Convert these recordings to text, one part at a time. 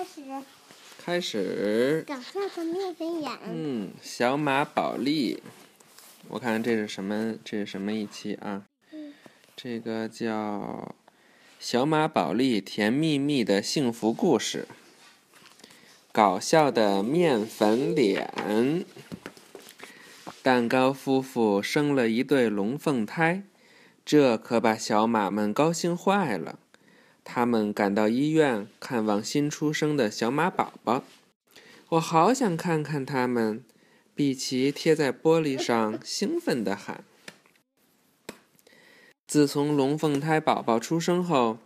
开始。开始。搞笑的面粉眼。嗯，小马宝莉，我看这是什么？这是什么一期啊？这个叫《小马宝莉甜蜜蜜的幸福故事》。搞笑的面粉脸。蛋糕夫妇生了一对龙凤胎，这可把小马们高兴坏了。他们赶到医院看望新出生的小马宝宝。我好想看看他们！比奇贴在玻璃上，兴奋地喊。自从龙凤胎宝宝出生后，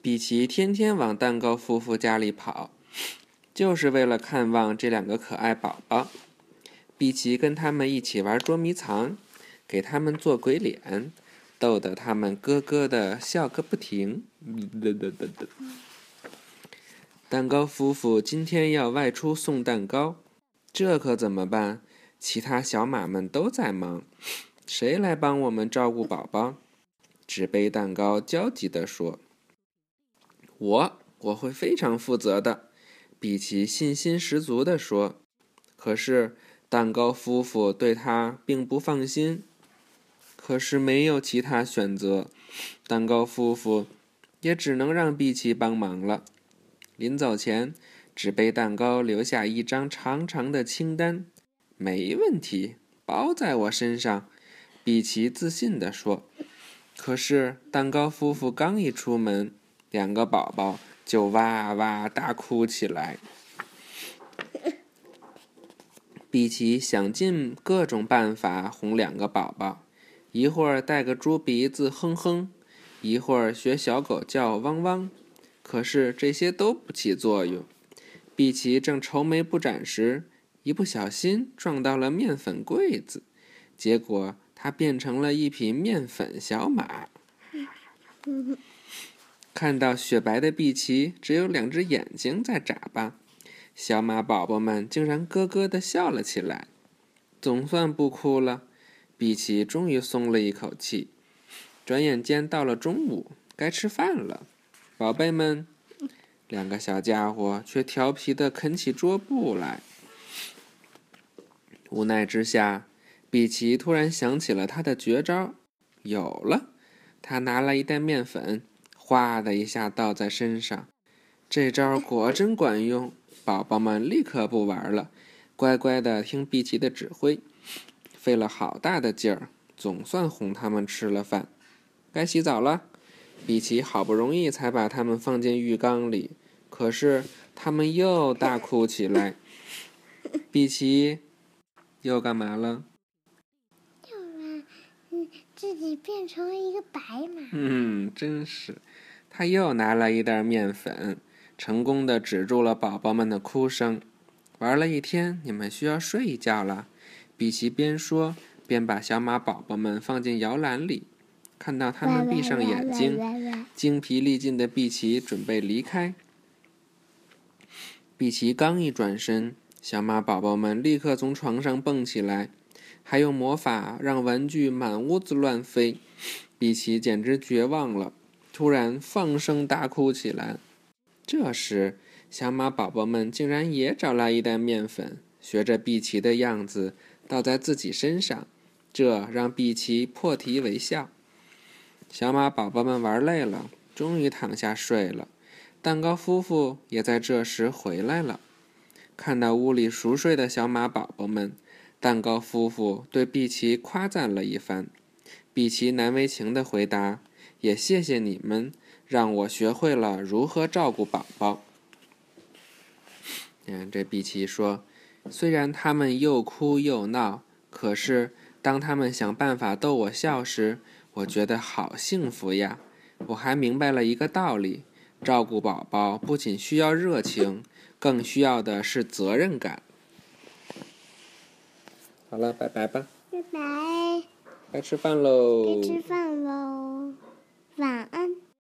比奇天天往蛋糕夫妇家里跑，就是为了看望这两个可爱宝宝。比奇跟他们一起玩捉迷藏，给他们做鬼脸。逗得他们咯咯的笑个不停。蛋糕夫妇今天要外出送蛋糕，这可怎么办？其他小马们都在忙，谁来帮我们照顾宝宝？纸杯蛋糕焦急地说：“我，我会非常负责的。”比奇信心十足地说。可是蛋糕夫妇对他并不放心。可是没有其他选择，蛋糕夫妇也只能让碧琪帮忙了。临走前，纸杯蛋糕留下一张长长的清单。没问题，包在我身上，碧琪自信地说。可是蛋糕夫妇刚一出门，两个宝宝就哇哇大哭起来。碧琪想尽各种办法哄两个宝宝。一会儿带个猪鼻子哼哼，一会儿学小狗叫汪汪，可是这些都不起作用。碧琪正愁眉不展时，一不小心撞到了面粉柜子，结果它变成了一匹面粉小马。看到雪白的碧琪只有两只眼睛在眨巴，小马宝宝们竟然咯咯的笑了起来，总算不哭了。比奇终于松了一口气。转眼间到了中午，该吃饭了。宝贝们，两个小家伙却调皮的啃起桌布来。无奈之下，比奇突然想起了他的绝招，有了！他拿了一袋面粉，哗的一下倒在身上。这招果真管用，宝宝们立刻不玩了，乖乖的听比奇的指挥。费了好大的劲儿，总算哄他们吃了饭。该洗澡了，比奇好不容易才把他们放进浴缸里，可是他们又大哭起来。比奇又干嘛了？又把嗯自己变成了一个白马。嗯，真是。他又拿了一袋面粉，成功的止住了宝宝们的哭声。玩了一天，你们需要睡一觉了。比奇边说边把小马宝宝们放进摇篮里，看到他们闭上眼睛，精疲力尽的比奇准备离开。比奇刚一转身，小马宝宝们立刻从床上蹦起来，还用魔法让玩具满屋子乱飞。比奇简直绝望了，突然放声大哭起来。这时，小马宝宝们竟然也找来一袋面粉，学着碧琪的样子。倒在自己身上，这让碧琪破涕为笑。小马宝宝们玩累了，终于躺下睡了。蛋糕夫妇也在这时回来了。看到屋里熟睡的小马宝宝们，蛋糕夫妇对碧琪夸赞了一番。碧琪难为情的回答：“也谢谢你们，让我学会了如何照顾宝宝。”你看，这碧琪说。虽然他们又哭又闹，可是当他们想办法逗我笑时，我觉得好幸福呀！我还明白了一个道理：照顾宝宝不仅需要热情，更需要的是责任感。好了，拜拜吧。拜拜。该吃饭喽。该吃饭喽。晚安。